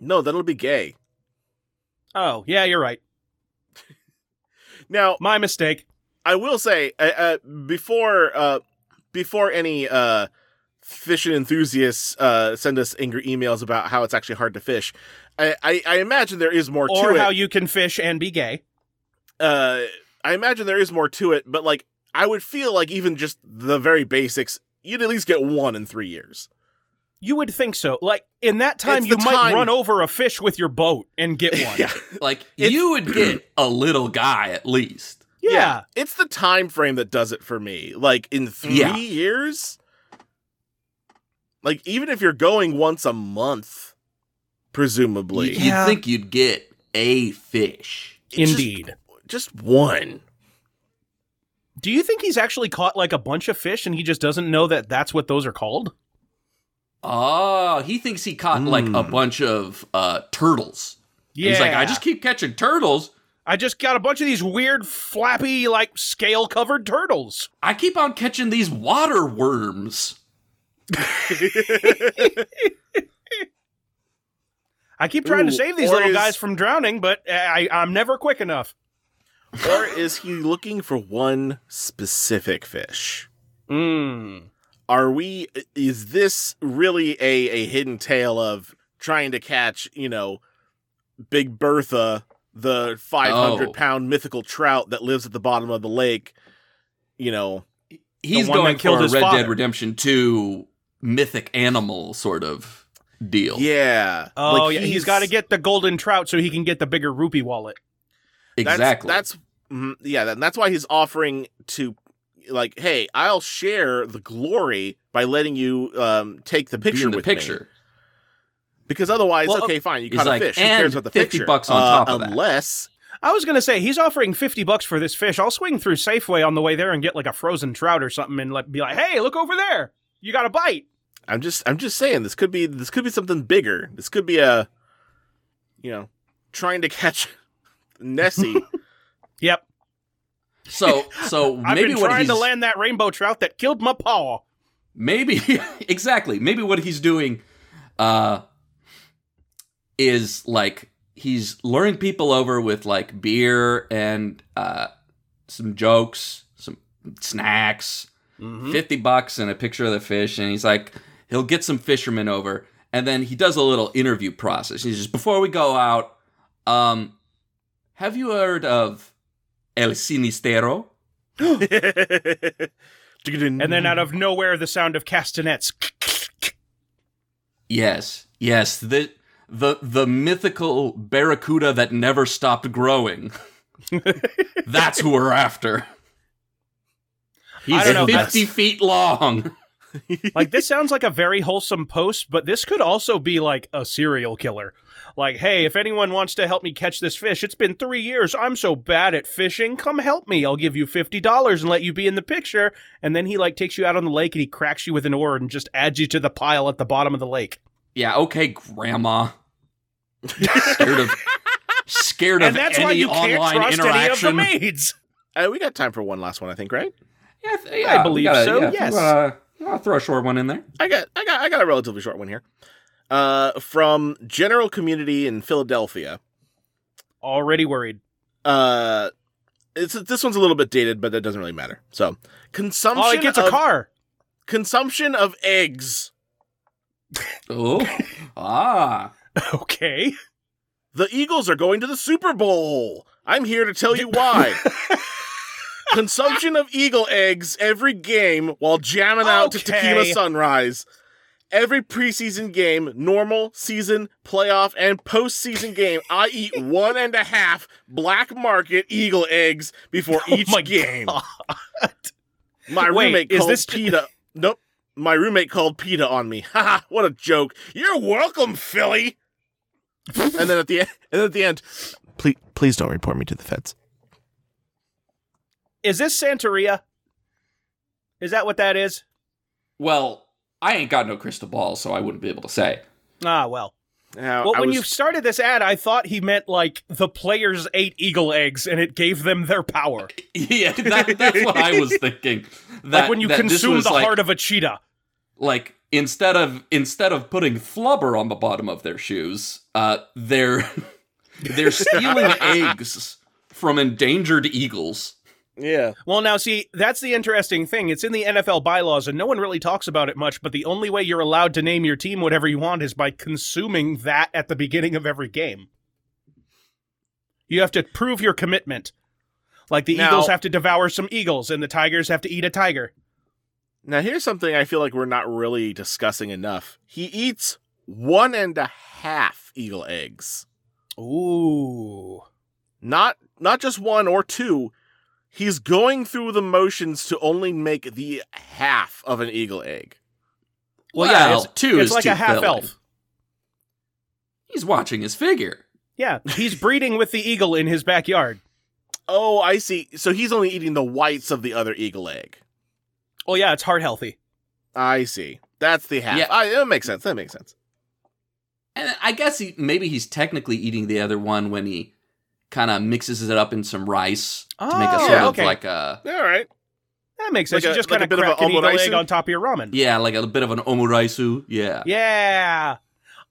No, that'll be gay. oh yeah you're right <laughs> Now, my mistake I will say uh, uh, before uh, before any uh, fishing enthusiasts uh, send us angry emails about how it's actually hard to fish. I, I, I imagine there is more or to how it. you can fish and be gay uh, I imagine there is more to it, but like I would feel like even just the very basics, you'd at least get one in three years. you would think so like in that time It's you might time- run over a fish with your boat and get <laughs> one yeah. Like <laughs> It's- you would get a little guy at least. yeah. It's the time frame that does it for me. Like in three Yeah. years? Like even if you're going once a month, presumably. You- Yeah. You'd think you'd get a fish. It's just- indeed just one. Do you think he's actually caught like a bunch of fish and he just doesn't know that that's what those are called? Oh, he thinks he caught like a bunch of uh, turtles. Yeah. He's like, I just keep catching turtles. I just got a bunch of these weird flappy like scale covered turtles. I keep on catching these water worms. <laughs> <laughs> I keep trying to save these little is- guys from drowning, but I, I'm never quick enough. or is he looking for one specific fish? Mm. Are we is this really a a hidden tale of trying to catch, you know, Big Bertha, the 500 Oh. pound mythical trout that lives at the bottom of the lake, you know, He's one that going killed for a his Red father. Dead Redemption 2 mythic animal sort of deal. yeah. Oh like yeah, he's got to get the golden trout so he can get the bigger rupee wallet. Exactly. That's, mm, yeah, that, that's why he's offering to like, hey, I'll share the glory by letting you um take the Be picture in the with me. picture. Because otherwise, Well, okay, fine, you he's caught like, a fish. Who cares about the 50 picture? bucks on Uh, top of that. Unless I was gonna say he's offering fifty bucks for this fish. I'll swing through Safeway on the way there and get like a frozen trout or something, and like be like, "Hey, look over there! You got a bite." I'm just I'm just saying this could be this could be something bigger. This could be a you know, trying to catch <laughs> Nessie. <laughs> Yep, So, so <laughs> I've maybe been what trying he's to land that rainbow trout that killed my paw. maybe exactly maybe what he's doing uh is like he's luring people over with like beer and uh some jokes some snacks Mm-hmm. 50 bucks and a picture of the fish and he's like he'll get some fishermen over and then he does a little interview process he says before we go out um have you heard of el sinistero <gasps> and And then out of nowhere, the sound of castanets. Yes, yes, the the the mythical barracuda that never stopped growing. <laughs> That's who we're after. He's fifty feet long. <laughs> like this sounds like a very wholesome post, but this could also be like a serial killer. Like, hey, if anyone wants to help me catch this fish, it's been three years. I'm so bad at fishing. Come help me. I'll give you fifty dollars and let you be in the picture. And then he like takes you out on the lake and he cracks you with an oar and just adds you to the pile at the bottom of the lake. Yeah, okay, Grandma. <laughs> scared of scared And of that's any why you can't online trust any of the interaction. maids. Uh, we got time for one last one, I think, right? Yeah, I th- yeah, I believe gotta- so, yeah, yes. You wanna, you wanna throw a short one in there? I got I got I got a relatively short one here. Uh from General Community in Philadelphia. Already worried. Uh it's this one's a little bit dated, but that doesn't really matter. So, consumption Oh, he gets a of, car. consumption of eggs. <laughs> Oh, ah, <laughs> Okay. The Eagles are going to the Super Bowl. I'm here to tell you why. <laughs> Consumption of eagle eggs every game while jamming out to Okay. Tequila Sunrise. Every preseason game, normal, season, playoff, and postseason game, I eat <laughs> one and a half black market eagle eggs before oh each Oh my game. God. My Wait, roommate is called this- PETA. <laughs> Nope. My roommate called PETA on me. <laughs> Haha, what a joke. You're welcome, Philly. and then at the end, and then at the end, please please don't report me to the feds. Is this Santeria? Is that what that is? well, I ain't got no crystal ball, so I wouldn't be able to say. Ah, well. Now, Well, I when was- you started this ad, I thought he meant like the players ate eagle eggs and it gave them their power. <laughs> Yeah, that, that's what I was thinking. <laughs> That, like when you that consume the like, heart of a cheetah. like instead of instead of putting flubber on the bottom of their shoes, uh, they're <laughs> they're stealing eggs from endangered eagles. Yeah. Well, now see, that's the interesting thing. It's in the NFL bylaws and no one really talks about it much, but the only way you're allowed to name your team whatever you want is by consuming that at the beginning of every game. You have to prove your commitment. Like the Now- Eagles have to devour some eagles and the Tigers have to eat a tiger. Now here's something I feel like we're not really discussing enough. He eats one and a half eagle eggs. Ooh. Not not just one or two. He's going through the motions to only make the half of an eagle egg. Well, yeah, Well, it's, two it's is like too a half filling. elf. He's watching his figure. Yeah, he's breeding with the eagle in his backyard. Oh, I see. So he's only eating the whites of the other eagle egg. Oh yeah, it's heart healthy. I see. That's the half. Yeah. I, that makes sense. That makes sense. And I guess he, maybe he's technically eating the other one when he kind of mixes it up in some rice oh, to make a Oh, sort yeah, of okay. like a All right. That makes sense. Like you just like kind a of bit of crack an eagle egg on top of your ramen. yeah, like a bit of an omuraisu. Yeah. Yeah.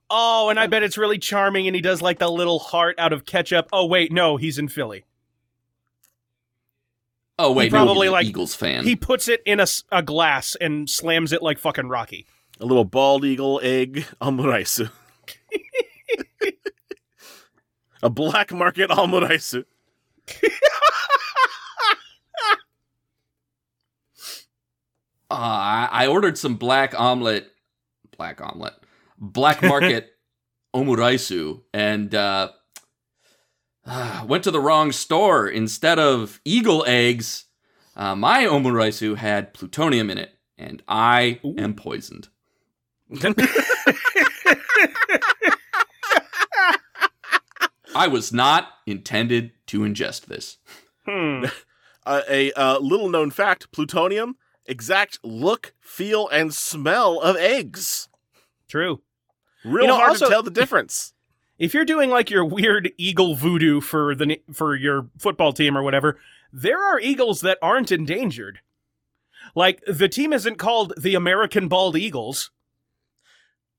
Oh, and I bet it's really charming. And he does like the little heart out of ketchup. Oh wait, no, he's in Philly. Oh wait, probably, no, like- Eagles fan. He puts it in a, a glass and slams it like fucking Rocky. A little bald eagle egg omuraisu. <laughs> a black market omuraisu. <laughs> Uh, I I ordered some black omelet, black omelet, black market <laughs> omuraisu, and uh, uh, went to the wrong store. Instead of eagle eggs, uh, my omuraisu had plutonium in it, and I am poisoned. <laughs> I was not intended to ingest this. Hmm. <laughs> Uh, a uh, little known fact plutonium, exact look, feel, and smell of eggs. True. Real You know, hard also- to tell the difference. <laughs> If you're doing like your weird eagle voodoo for the for your football team or whatever, there are eagles that aren't endangered. Like the team isn't called the American Bald Eagles.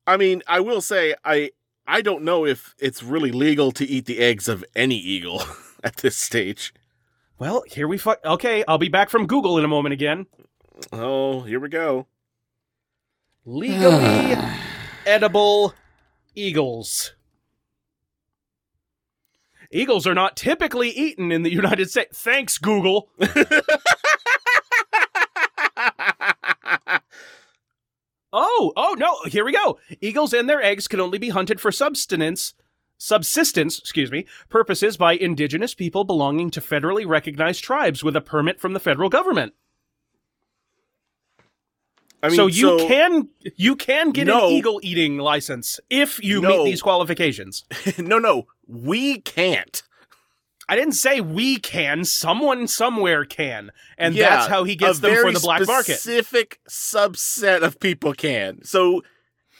I mean, I will say, I I don't know if it's really legal to eat the eggs of any eagle <laughs> at this stage. Well, here we fuck. Okay, I'll be back from Google in a moment again. Oh, here we go. Legally <sighs> edible eagles. Eagles are not typically eaten in the United States. Thanks, Google. <laughs> Oh, oh no, here we go. Eagles and their eggs can only be hunted for subsistence, subsistence, excuse me, purposes by indigenous people belonging to federally recognized tribes with a permit from the federal government. I mean, so you can you can get No. an eagle eating license if you No. meet these qualifications. <laughs> no, no, we can't. I didn't say we can. Someone somewhere can, and Yeah, that's how he gets a them for the black market. Specific subset of people can. So,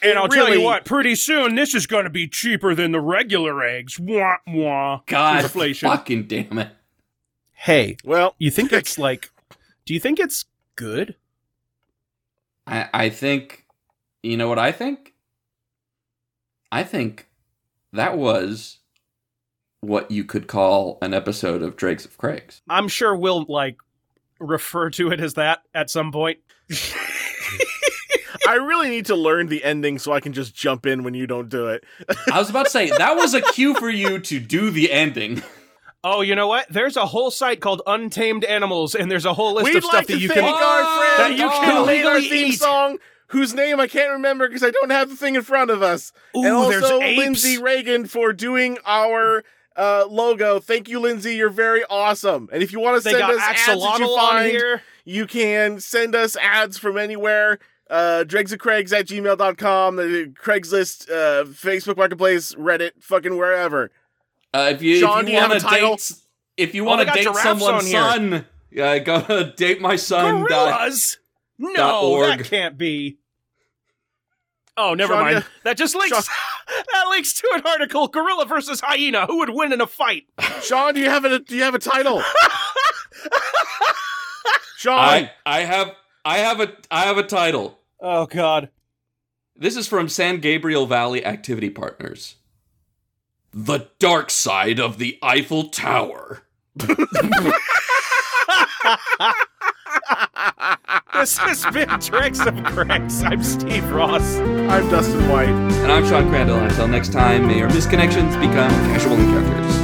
And I'll tell you what, pretty soon this is going to be cheaper than the regular eggs. Wah wah. God, Inflation. fucking damn it! Hey, Well, you think <laughs> it's like? Do you think it's good? I, I think, you know what I think? I think that was what you could call an episode of Dregs of Craigs. I'm sure we'll like refer to it as that at some point. <laughs> I really need to learn the ending so I can just jump in when you don't do it. <laughs> I was about to say that was a cue for you to do the ending. Oh, you know what? There's a whole site called Untamed Animals, and there's a whole list We'd of stuff like that you thank can. our friend that you who can made our theme eat. song, whose name I can't remember because I don't have the thing in front of us. and Ooh, there's also apes. Lindsay Reagan for doing our uh, logo. Thank you, Lindsay. You're very awesome. And if you want to send got us ads that you find, here. you can send us ads from anywhere. Uh, dregsofcraigs at gmail.com, the Craigslist, uh, Facebook Marketplace, Reddit, fucking wherever. Uh, if you, Sean, if do you you have want a to title? date, if you want they to got date giraffes someone's on here. son, uh, go to <laughs> date my son. dot- Gorillas? No, org. that can't be. Oh, never Sean, mind. That just links. <laughs> that links to an article: Gorilla versus hyena. Who would win in a fight? Sean, do you have a do you have a title? <laughs> Sean, I I have I have a I have a title. Oh God. This is from San Gabriel Valley Activity Partners. The dark side of the Eiffel Tower. <laughs> <laughs> This has been Dregs of Craigs. I'm Steve Ross. I'm Dustin White. And I'm Sean Crandall. Until next time, may your misconnections become casual encounters.